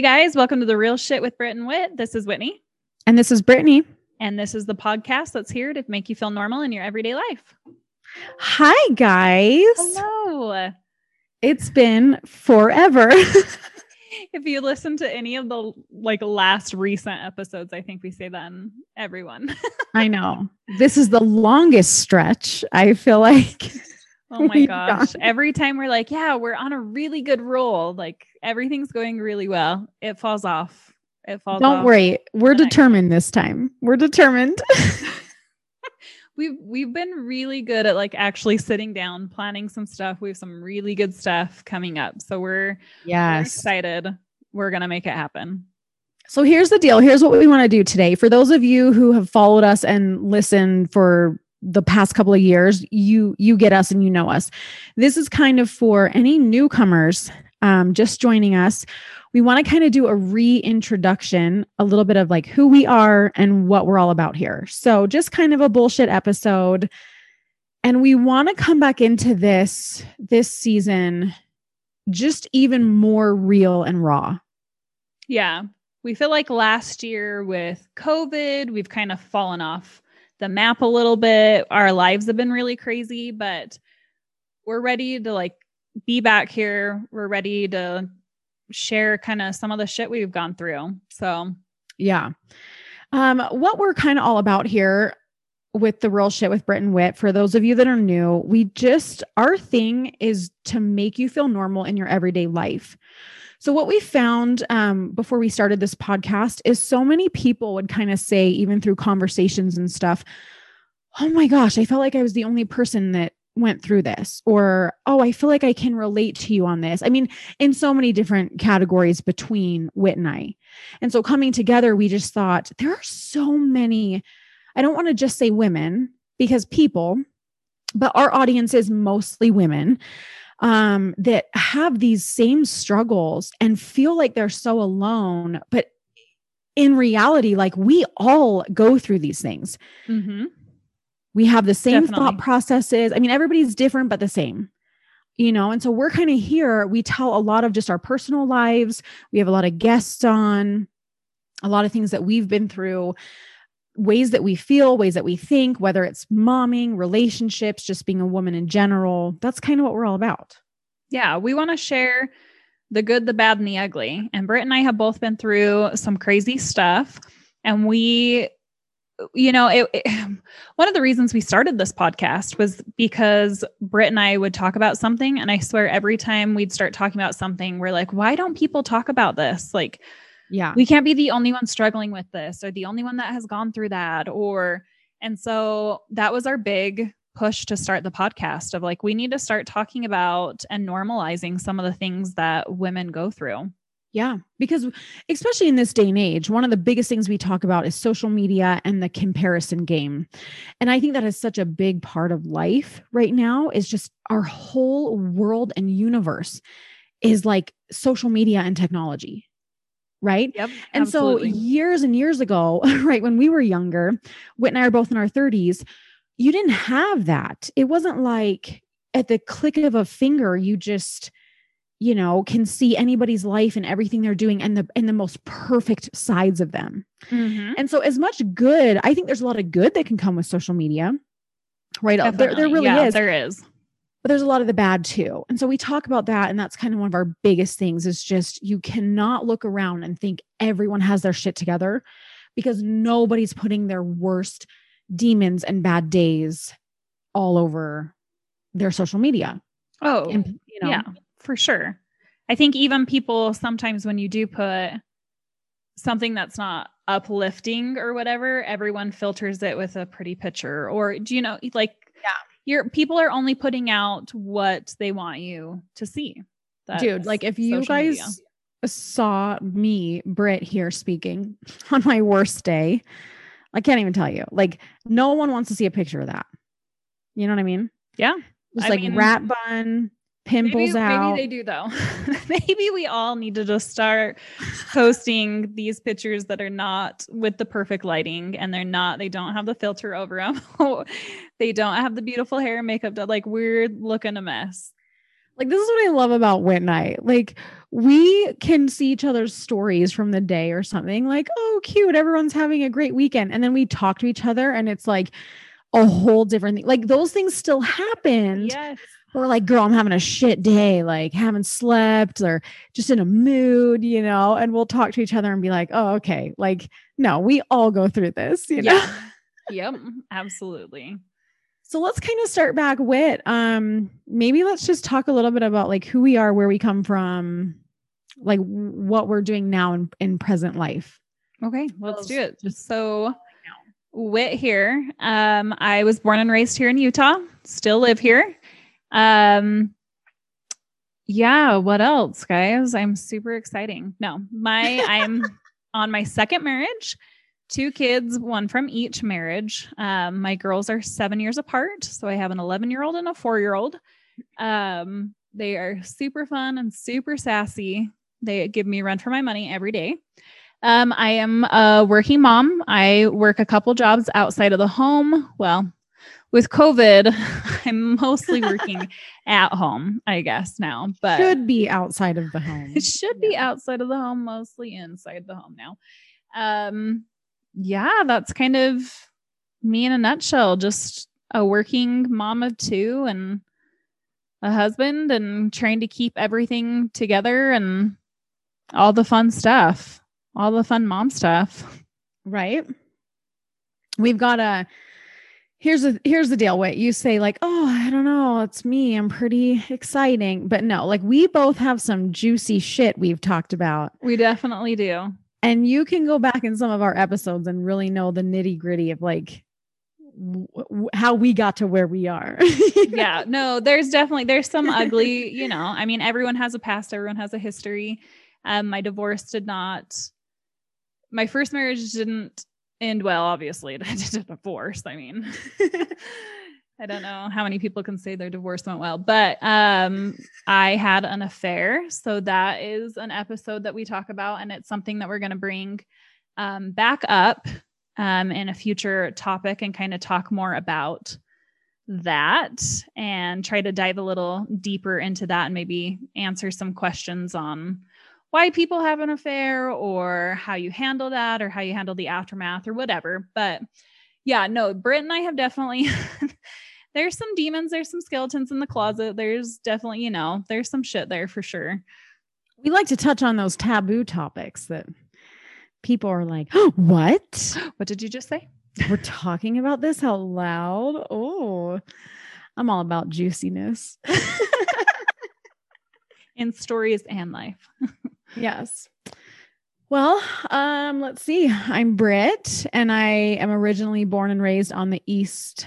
Hey guys, welcome to the Real Shit with Britt and Wit. This is Whitney, And this is Brittany. and this is the podcast that's here to make you feel normal in your everyday life. Hi, guys. Hello. It's been forever. If you listen to any of the like last recent episodes, I think we say that in everyone. I know. This is the longest stretch, I feel like. Oh my gosh. Every time we're like, yeah, we're on a really good roll. Like everything's going really well. It falls off. It falls off. Don't off. worry. We're next determined this time. We're determined. We've we've been really good at like actually sitting down, planning some stuff. We have some really good stuff coming up. So we're, we're excited. We're gonna make it happen. So here's the deal. Here's what we want to do today. For those of you who have followed us and listened for the past couple of years, you you get us and you know us. This is kind of for any newcomers um, just joining us. We want to kind of do a reintroduction, a little bit of like who we are and what we're all about here. So just kind of a bullshit episode. And we want to come back into this this season just even more real and raw. Yeah. We feel like last year with COVID, we've kind of fallen off the map a little bit. Our lives have been really crazy, but we're ready to like be back here. We're ready to share kind of some of the shit we've gone through. So, Yeah. Um, what we're kind of all about here with the real shit with Brit and Wit, for those of you that are new, we just, our thing is to make you feel normal in your everyday life. So, what we found um, before we started this podcast is so many people would kind of say, even through conversations and stuff, oh my gosh, I felt like I was the only person that went through this, or oh, I feel like I can relate to you on this. I mean, in so many different categories between Wit and I. And so coming together, we just thought there are so many, I don't want to just say women because people, but our audience is mostly women um, that have these same struggles and feel like they're so alone. But in reality, like we all go through these things. mhm. We have the same Definitely. thought processes. I mean, everybody's different, but the same. You know, and so we're kind of here. We tell a lot of just our personal lives. We have a lot of guests on, a lot of things that we've been through, ways that we feel, ways that we think, whether it's momming, relationships, just being a woman in general. That's kind of what we're all about. Yeah, we want to share the good, the bad, and the ugly. And Britt and I have both been through some crazy stuff. And we, you know, it, it- one of the reasons we started this podcast was because Britt and I would talk about something. And I swear every time we'd start talking about something, we're like, why don't people talk about this? Like, Yeah. we can't be the only one struggling with this or the only one that has gone through that or and so that was our big push to start the podcast of like we need to start talking about and normalizing some of the things that women go through Yeah, because especially in this day and age, one of the biggest things we talk about is social media and the comparison game. And I think that is such a big part of life right now is just our whole world and universe is like social media and technology. Right. yep And so years and years ago, right, when we were younger, Whit and I are both in our 30s, you didn't have that. It wasn't like at the click of a finger, you just, you know, can see anybody's life and everything they're doing and the and the most perfect sides of them. Mhm. And so as much good, I think there's a lot of good that can come with social media. Right. There, there really Yeah, is there is but there's a lot of the bad too. And so we talk about that. And that's kind of one of our biggest things is just you cannot look around and think everyone has their shit together because nobody's putting their worst demons and bad days all over their social media. oh And, you know, yeah for sure i think even people sometimes when you do put something that's not uplifting or whatever everyone filters it with a pretty picture or do you know like Yeah. Your people are only putting out what they want you to see dude, like if you guys media. saw me, Britt, here speaking on my worst day, I can't even tell you. Like, no one wants to see a picture of that. You know what I mean? Yeah. Just I like mean, rat bun, pimples maybe, out. maybe they do though maybe we all need to just start posting these pictures that are not with the perfect lighting and they're not they don't have the filter over them they don't have the beautiful hair and makeup done like we're looking a mess Like this is what I love about and I. Like we can see each other's stories from the day or something like, oh, cute, everyone's having a great weekend. And then we talk to each other and it's like a whole different thing. Like those things still happen. Yes. Or like, girl, I'm having a shit day, like haven't slept or just in a mood, you know, and we'll talk to each other and be like, oh, okay. Like, no, we all go through this, you know? Yeah. yep. Absolutely. So let's kind of start back with um maybe let's just talk a little bit about like who we are, where we come from, like what we're doing now in, in present life. Okay, let's do it. Just so Wit here. Um, I was born and raised here in Utah, still live here. Um, yeah, what else, guys? I'm super exciting. No, my I'm on my second marriage, two kids, one from each marriage. Um, my girls are seven years apart, so I have an 11 year old and a four year old. Um, they are super fun and super sassy. They give me run for my money every day. Um, I am a working mom. I work a couple jobs outside of the home. Well, with COVID, I'm mostly working at home, I guess now, but should be outside of the home. It should yeah. be outside of the home, mostly inside the home now. Um, yeah, that's kind of me in a nutshell. Just a working mom of two and a husband and trying to keep everything together and all the fun stuff, all the fun mom stuff. Right. We've got a here's the here's the deal. Wait, you say like, oh, I don't know, it's me. I'm pretty exciting. But no, like we both have some juicy shit we've talked about. We definitely do. And you can go back in some of our episodes and really know the nitty gritty of like w- how we got to where we are. yeah, no, there's definitely there's some ugly, you know. I mean, everyone has a past, everyone has a history. Um, my divorce did not, my first marriage didn't end well, obviously. A divorce. I mean, I don't know how many people can say their divorce went well, but um, I had an affair. So that is an episode that we talk about, and it's something that we're going to bring um, back up um, in a future topic and kind of talk more about that and try to dive a little deeper into that and maybe answer some questions on why people have an affair or how you handle that or how you handle the aftermath or whatever. But yeah, no, Britt and I have definitely there's some demons, there's some skeletons in the closet. There's definitely, you know, there's some shit there for sure. We like to touch on those taboo topics that people are like, oh, what? What did you just say? We're talking about this out loud. Oh, I'm all about juiciness in stories and life. Yes. Well, um, let's see. I'm Britt, and I am originally born and raised on the East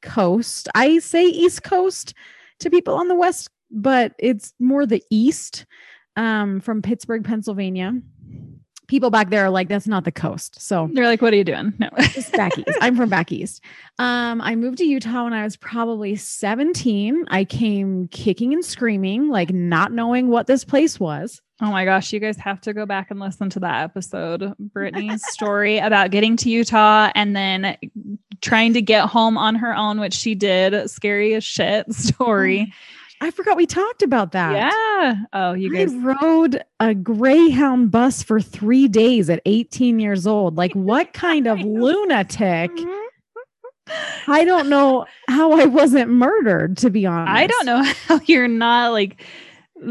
Coast. I say East Coast to people on the West, but it's more the East um, from Pittsburgh, Pennsylvania people back there are like, that's not the coast. So they're like, what are you doing? No, it's back east. I'm from back east. Um, I moved to Utah when I was probably 17. I came kicking and screaming, like not knowing what this place was. Oh my gosh, you guys have to go back and listen to that episode. Brittany's story about getting to Utah and then trying to get home on her own, which she did. Scary as shit story. Oh, I forgot we talked about that. Yeah. Oh, you guys I rode a Greyhound bus for three days at 18 years old. Like, what kind of lunatic? Mm-hmm. I don't know how I wasn't murdered, to be honest. I don't know how you're not like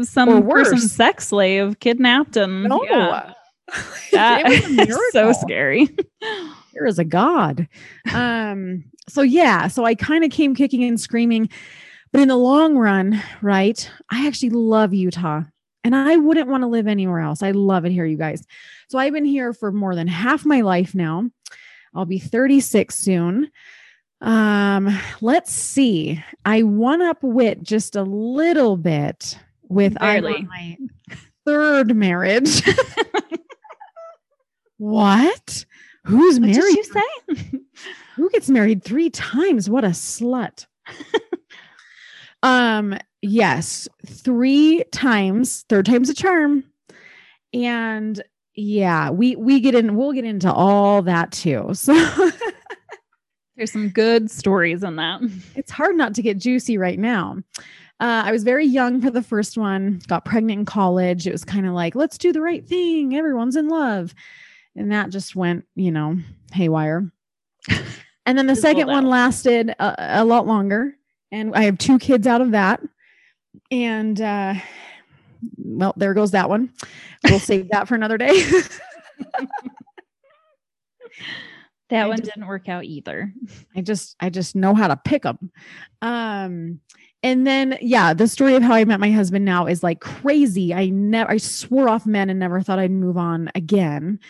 some person sex slave kidnapped and no. yeah. That's so scary. there is a God. Um, so yeah, so I kind of came kicking and screaming but in the long run, right, I actually love Utah and I wouldn't want to live anywhere else. I love it here, you guys. So I've been here for more than half my life now. I'll be 36 soon. Um, let's see. I won up wit just a little bit with my third marriage. what? Who's what married? Did you say? Who gets married three times? What a slut. Um, yes, three times, third time's a charm. And yeah, we we get in, we'll get into all that too. So there's some good stories in that. It's hard not to get juicy right now. Uh, I was very young for the first one, got pregnant in college. It was kind of like, let's do the right thing. Everyone's in love. And that just went, you know, haywire. And then the second one lasted a, a, lot longer. And I have two kids out of that. And uh, well, there goes that one. We'll save that for another day. that I one just, didn't work out either. I just I just know how to pick them. Um and then yeah, the story of how I met my husband now is like crazy. I never I swore off men and never thought I'd move on again.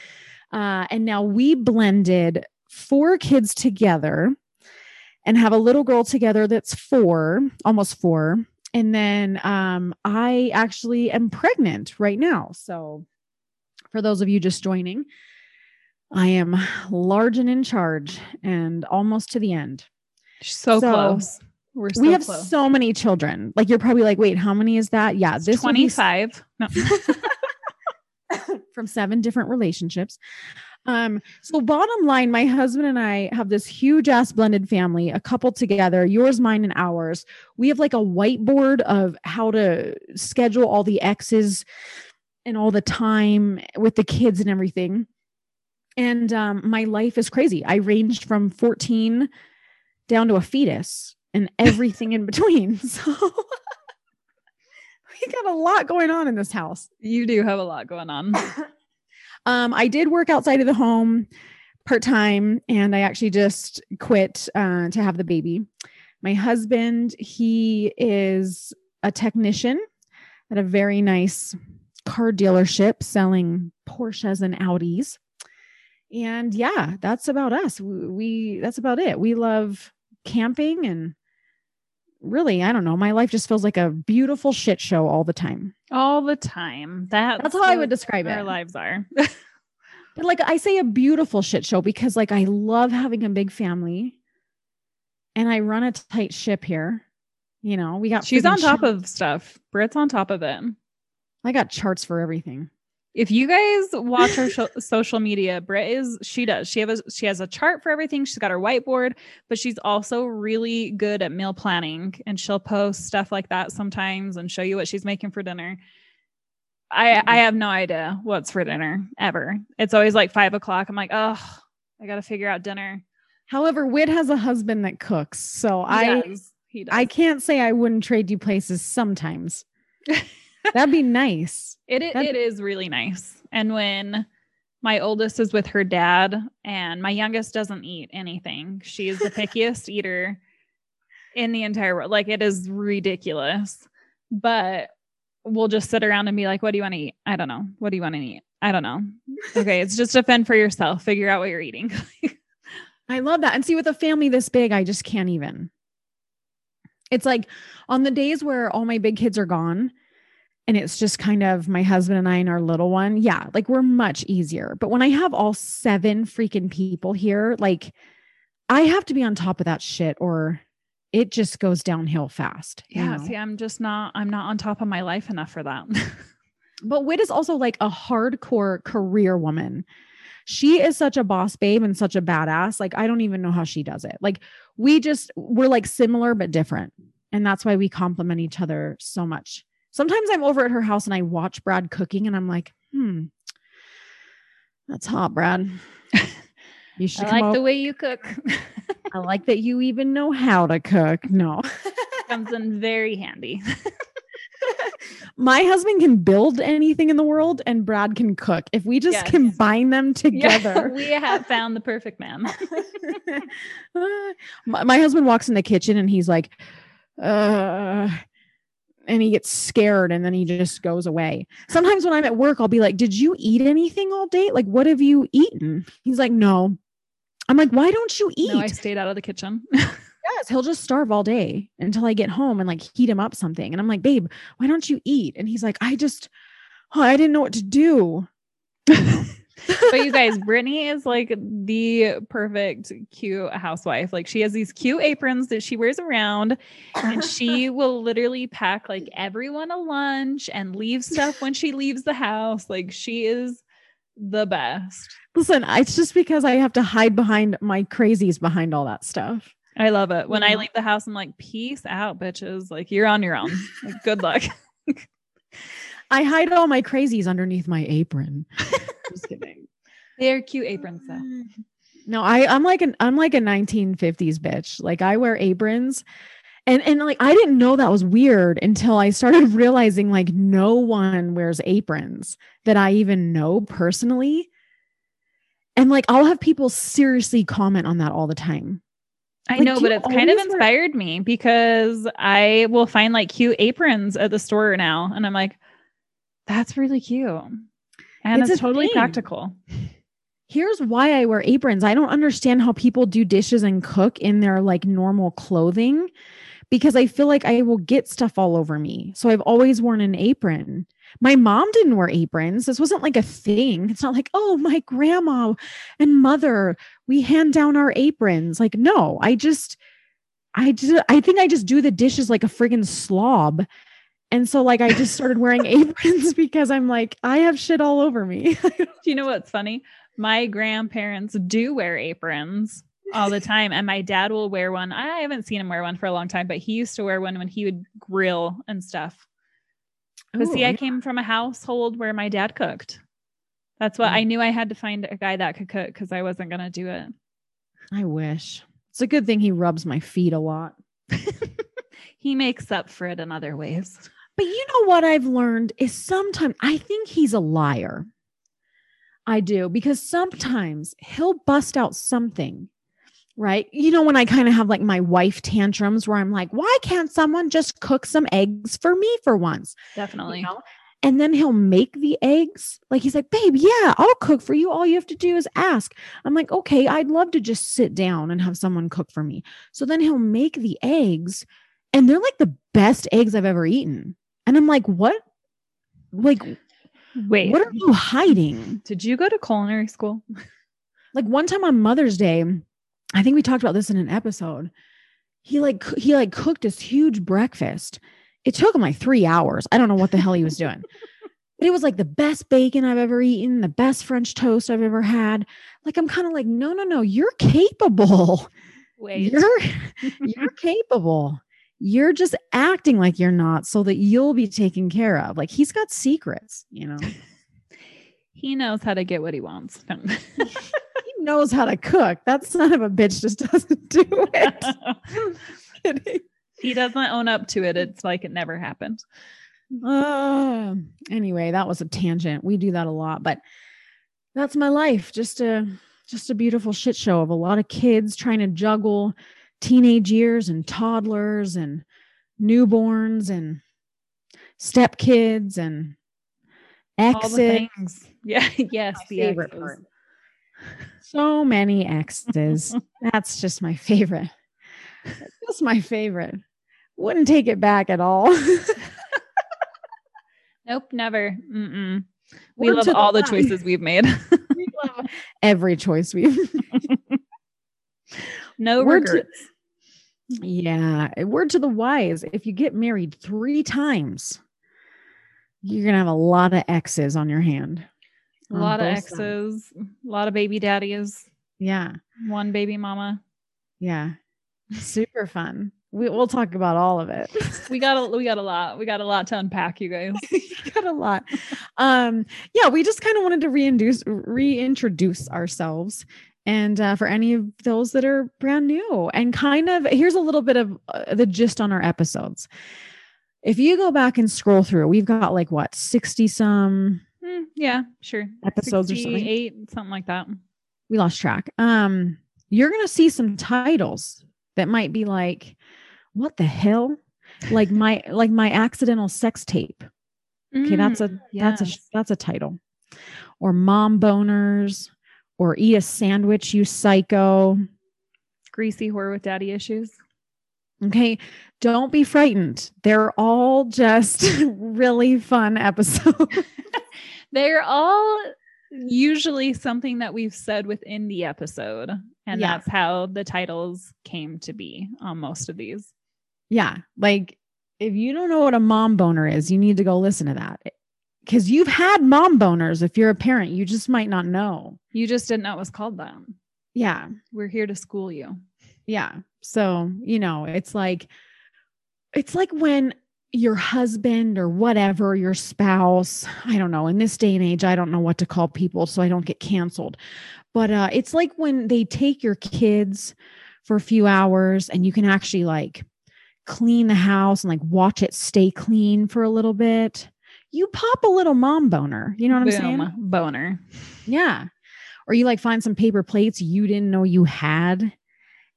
Uh and now we blended four kids together and have a little girl together that's 4, almost 4. And then um I actually am pregnant right now. So for those of you just joining, I am large and in charge and almost to the end. So, so close. We're so we have close. so many children. Like you're probably like, wait, how many is that? Yeah, this 25. No. from seven different relationships. Um, so bottom line, my husband and I have this huge ass blended family, a couple together, yours, mine, and ours. We have like a whiteboard of how to schedule all the X's and all the time with the kids and everything and um, my life is crazy. I ranged from 14 down to a fetus and everything in between. So we got a lot going on in this house. You do have a lot going on. um, I did work outside of the home part time, and I actually just quit uh, to have the baby. My husband, he is a technician at a very nice car dealership selling Porsches and Audis and yeah that's about us we, we that's about it we love camping and really i don't know my life just feels like a beautiful shit show all the time. All the time. That that's how i would describe our it. our lives are. But like i say a beautiful shit show because like i love having a big family and i run a tight ship here. You know we got she's on top of stuff. Brit's on top of it. I got charts for everything if you guys watch her sh- social media, Britt is she does. She has a, she has a chart for everything. She's got her whiteboard, but she's also really good at meal planning and she'll post stuff like that sometimes and show you what she's making for dinner. I I mm-hmm. have no idea what's for dinner ever. It's always like five o'clock. I'm like, oh, I got to figure out dinner. However, Whit has a husband that cooks, so he I does. He does. I can't say I wouldn't trade you places sometimes. That'd be nice. It it is really nice. And when my oldest is with her dad and my youngest doesn't eat anything. She is the pickiest eater in the entire world. Like it is ridiculous. But we'll just sit around and be like, what do you want to eat? I don't know. What do you want to eat? I don't know. Okay, it's just a fend for yourself. Figure out what you're eating. I love that. And see, with a family this big, I just can't even. It's like on the days where all my big kids are gone, and it's just kind of my husband and I and our little one, yeah, like we're much easier. But when I have all seven freaking people here, like I have to be on top of that shit or it just goes downhill fast. Yeah. Know? See, I'm just not, I'm not on top of my life enough for that. but Whit is also like a hardcore career woman. She is such a boss babe and such a badass. Like, I don't even know how she does it. Like, we just, we're like similar but different. And that's why we complement each other so much. Sometimes I'm over at her house and I watch Brad cooking and I'm like, hmm, that's hot, Brad. You should I like the way you cook. I like that you even know how to cook. No. Comes in very handy. My husband can build anything in the world and Brad can cook. If we just yes. combine them together, yeah, we have found the perfect man. my, my, husband walks in the kitchen and he's like, uh, and he gets scared and then he just goes away. Sometimes when I'm at work, I'll be like, Did you eat anything all day? Like, what have you eaten? He's like, No. I'm like, Why don't you eat? No, I stayed out of the kitchen. yes, he'll just starve all day until I get home and like heat him up something. And I'm like, Babe, why don't you eat? And he's like, I just, oh, I didn't know what to do. but you guys, Brittany is like the perfect cute housewife. Like she has these cute aprons that she wears around and she will literally pack like everyone a lunch and leave stuff when she leaves the house. Like she is the best. Listen, it's just because I have to hide behind my crazies behind all that stuff. I love it. When I mm-hmm. leave the house, I'm like, peace out, bitches. Like you're on your own. Like, good luck. I hide all my crazies underneath my apron. Just kidding. They're cute aprons though. No, I I'm like an I'm like a 1950s bitch. Like I wear aprons. And and like I didn't know that was weird until I started realizing like no one wears aprons that I even know personally. And like I'll have people seriously comment on that all the time. I Like, know, but it's kind of always wear- inspired me because I will find like cute aprons at the store now. And I'm like, that's really cute. And It's it's, totally thing. practical. Here's why I wear aprons. I don't understand how people do dishes and cook in their like normal clothing because I feel like I will get stuff all over me. So I've always worn an apron. My mom didn't wear aprons. This wasn't like a thing. It's not like, oh, my grandma and mother, we hand down our aprons. Like, no, I just, I just, I think I just do the dishes like a friggin' slob. And so, like, I just started wearing aprons because I'm like, I have shit all over me. Do you know what's funny? My grandparents do wear aprons all the time, and my dad will wear one. I haven't seen him wear one for a long time, but he used to wear one when he would grill and stuff. But see, I came from a household where my dad cooked. That's what Mm. I knew I had to find a guy that could cook because I wasn't going to do it. I wish. It's a good thing he rubs my feet a lot. he makes up for it in other ways. But you know what I've learned is sometimes I think he's a liar. I do because sometimes he'll bust out something, right? You know, when I kind of have like my wife tantrums where I'm like, why can't someone just cook some eggs for me for once? You Definitely. know? And then he'll make the eggs. Like he's like, babe, yeah, I'll cook for you. All you have to do is ask. I'm like, okay, I'd love to just sit down and have someone cook for me. So then he'll make the eggs, and they're like the best eggs I've ever eaten. And I'm like, what? Like, Wait, what are you hiding? did you go to culinary school? Like one time on Mother's Day, I think we talked about this in an episode. He like he like cooked this huge breakfast. It took him like three hours. I don't know what the hell he was doing. But it was like the best bacon I've ever eaten, the best French toast I've ever had. Like I'm kind of like, no, no, no, you're capable. Wait. You're you're capable. You're just acting like you're not so that you'll be taken care of. Like he's got secrets, you know. he knows how to get what he wants. he knows how to cook. That son of a bitch just doesn't do it. He doesn't own up to it. It's like it never happened. Uh, anyway, that was a tangent. We do that a lot, but that's my life. Just a just a beautiful shit show of a lot of kids trying to juggle teenage years and toddlers and newborns and stepkids and All exes. Yeah. Yes. My the favorite exes. part. So many exes. That's just my favorite. That's my favorite. Wouldn't take it back at all. Nope. Never. Mm-mm. We love to the all the choices we've made. We love every choice we've no Word to- regrets. Yeah. Word to the wise. If you get married three times, you're gonna have a lot of X's on your hand. a lot of both sides. A lot of baby daddies. Yeah. One baby mama. Yeah. Super fun. We, we'll talk about all of it. We got a we got a lot. We got a lot to unpack, you guys. We got a lot. Um, yeah, we just kind of wanted to reintroduce reintroduce ourselves. And uh, for any of those that are brand new, and kind of here's a little bit of uh, the gist on our episodes. If you go back and scroll through, we've got like what 60 some Hmm, yeah, sure. episodes or something. 68, something like that. We lost track. Um, you're gonna see some titles that might be like, what the hell? Like my like my accidental sex tape. Okay, that's a Mm, that's a that's a title. Or mom boners or eat a sandwich, you psycho. greasy whore with daddy issues. Okay, don't be frightened. They're all just really fun episodes. They're all usually something that we've said within the episode. And Yeah. that's how the titles came to be on most of these. yeah, like if you don't know what a mom boner is, you need to go listen to that. Cuz you've had mom boners if you're a parent, you just might not know. You just didn't know it was called that. Yeah. We're here to school you. Yeah. So, you know, it's like, it's like when your husband or whatever, your spouse, I don't know, in this day and age, I don't know what to call people so I don't get canceled. But uh, it's like when they take your kids for a few hours and you can actually like clean the house and like watch it stay clean for a little bit. You pop a little mom boner. You know what Boom, I'm saying? Boner. Yeah. Or you like find some paper plates you didn't know you had.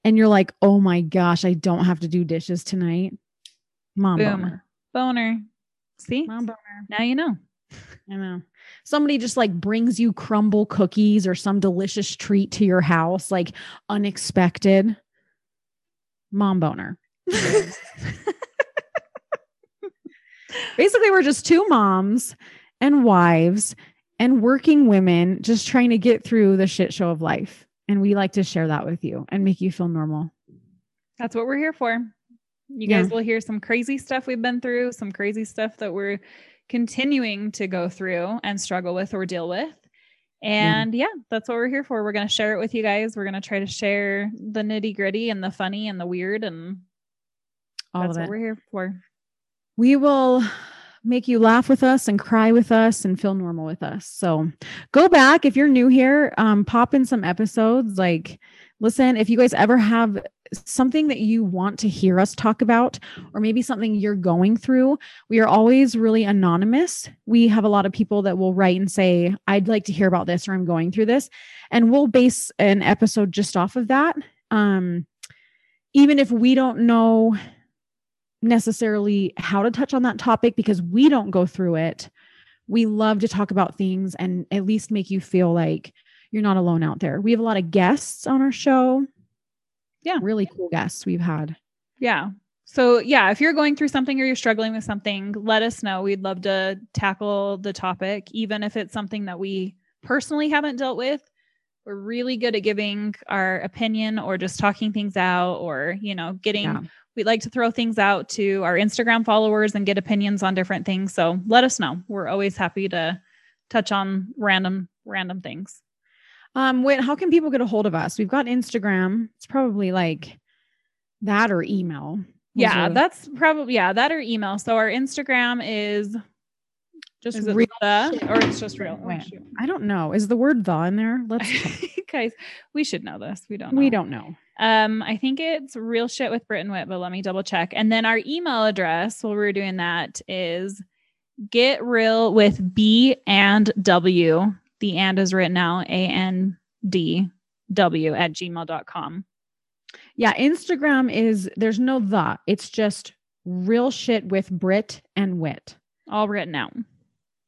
And you're like, oh my gosh, I don't have to do dishes tonight. Mom Boom. boner. Boner. See? Mom boner. Now you know. I know. Somebody just like brings you crumble cookies or some delicious treat to your house, like unexpected. Mom boner. Basically, we're just two moms and wives and working women just trying to get through the shit show of life. And we like to share that with you and make you feel normal. That's what we're here for. You Yeah. guys will hear some crazy stuff we've been through, some crazy stuff that we're continuing to go through and struggle with or deal with. And yeah, that's what we're here for. We're going to share it with you guys. We're going to try to share the nitty gritty and the funny and the weird. And All that's what we're here for. We will make you laugh with us and cry with us and feel normal with us. So go back if you're new here, um, pop in some episodes. Like, listen, if you guys ever have something that you want to hear us talk about, or maybe something you're going through, we are always really anonymous. We have a lot of people that will write and say, I'd like to hear about this, or I'm going through this. And we'll base an episode just off of that. Um, even if we don't know necessarily how to touch on that topic because we don't go through it. We love to talk about things and at least make you feel like you're not alone out there. We have a lot of guests on our show. Yeah. Really cool guests we've had. Yeah. So, yeah, if you're going through something or you're struggling with something, let us know. We'd love to tackle the topic, even if it's something that we personally haven't dealt with. We're really good at giving our opinion or just talking things out or, you know, getting, Yeah. We'd like to throw things out to our Instagram followers and get opinions on different things. So let us know. We're always happy to touch on random, random things. Um, wait, how can people get a hold of us? We've got Instagram. It's probably like that or email. Those Yeah, that's probably, yeah, that or email. So our Instagram is, just is real. the, shit. or it's just real? Oh, Wait. I don't know. Is the word the in there? Let's guys we should know this we don't know. we don't know. Um i think it's real shit with brit and wit but let me double check and then our email address while we are doing that is get real with b and w the and is written out a n d w at gmail.com Yeah, Instagram is there's no the. It's just real shit with Brit and Wit. all written out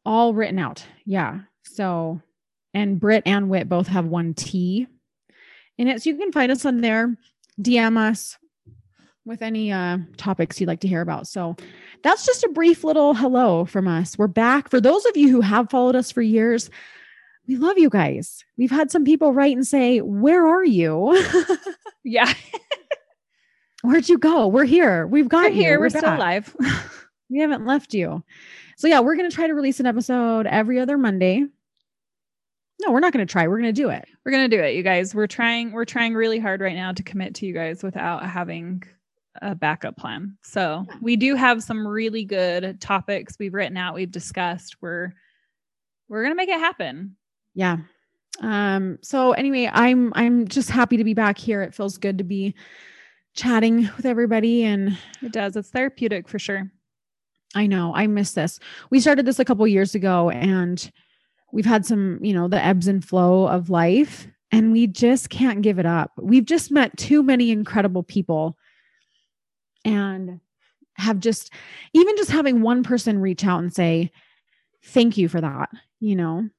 All written out. Yeah. So and Brit and Wit both have one T in it. So you can find us on there, DM us with any uh topics you'd like to hear about. So that's just a brief little hello from us. We're back. For those of you who have followed us for years, we love you guys. We've had some people write and say, Where are you? yeah Where'd you go? We're here. We've got we're here we're, still back. alive We haven't left you. So yeah, we're gonna try to release an episode every other Monday. No, we're not gonna try. We're gonna do it. we're gonna do it you guys we're trying we're trying really hard right now to commit to you guys without having a backup plan so Yeah. we do have some really good topics we've written out we've discussed we're we're gonna make it happen Yeah. Um, so anyway, I'm I'm just happy to be back here. It feels good to be chatting with everybody and it does it's therapeutic for sure I know I miss this. We started this a couple years ago and we've had some, you know, the ebbs and flow of life and we just can't give it up. We've just met too many incredible people and have just even just having one person reach out and say thank you for that, you know.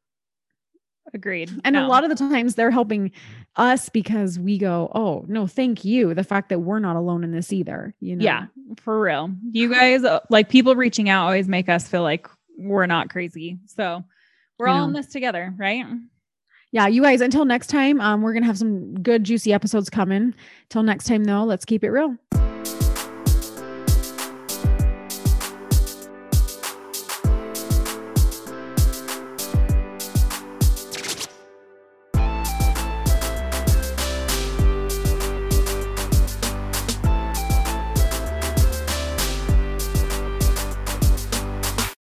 agreed And No. a lot of the times they're helping us because we go, "Oh, no, thank you." The fact that we're not alone in this either, you know. yeah for real you guys uh, like people reaching out always make us feel like we're not crazy so we're all in this together right? Yeah you guys until next time um we're gonna have some good juicy episodes coming. Till next time though let's keep it real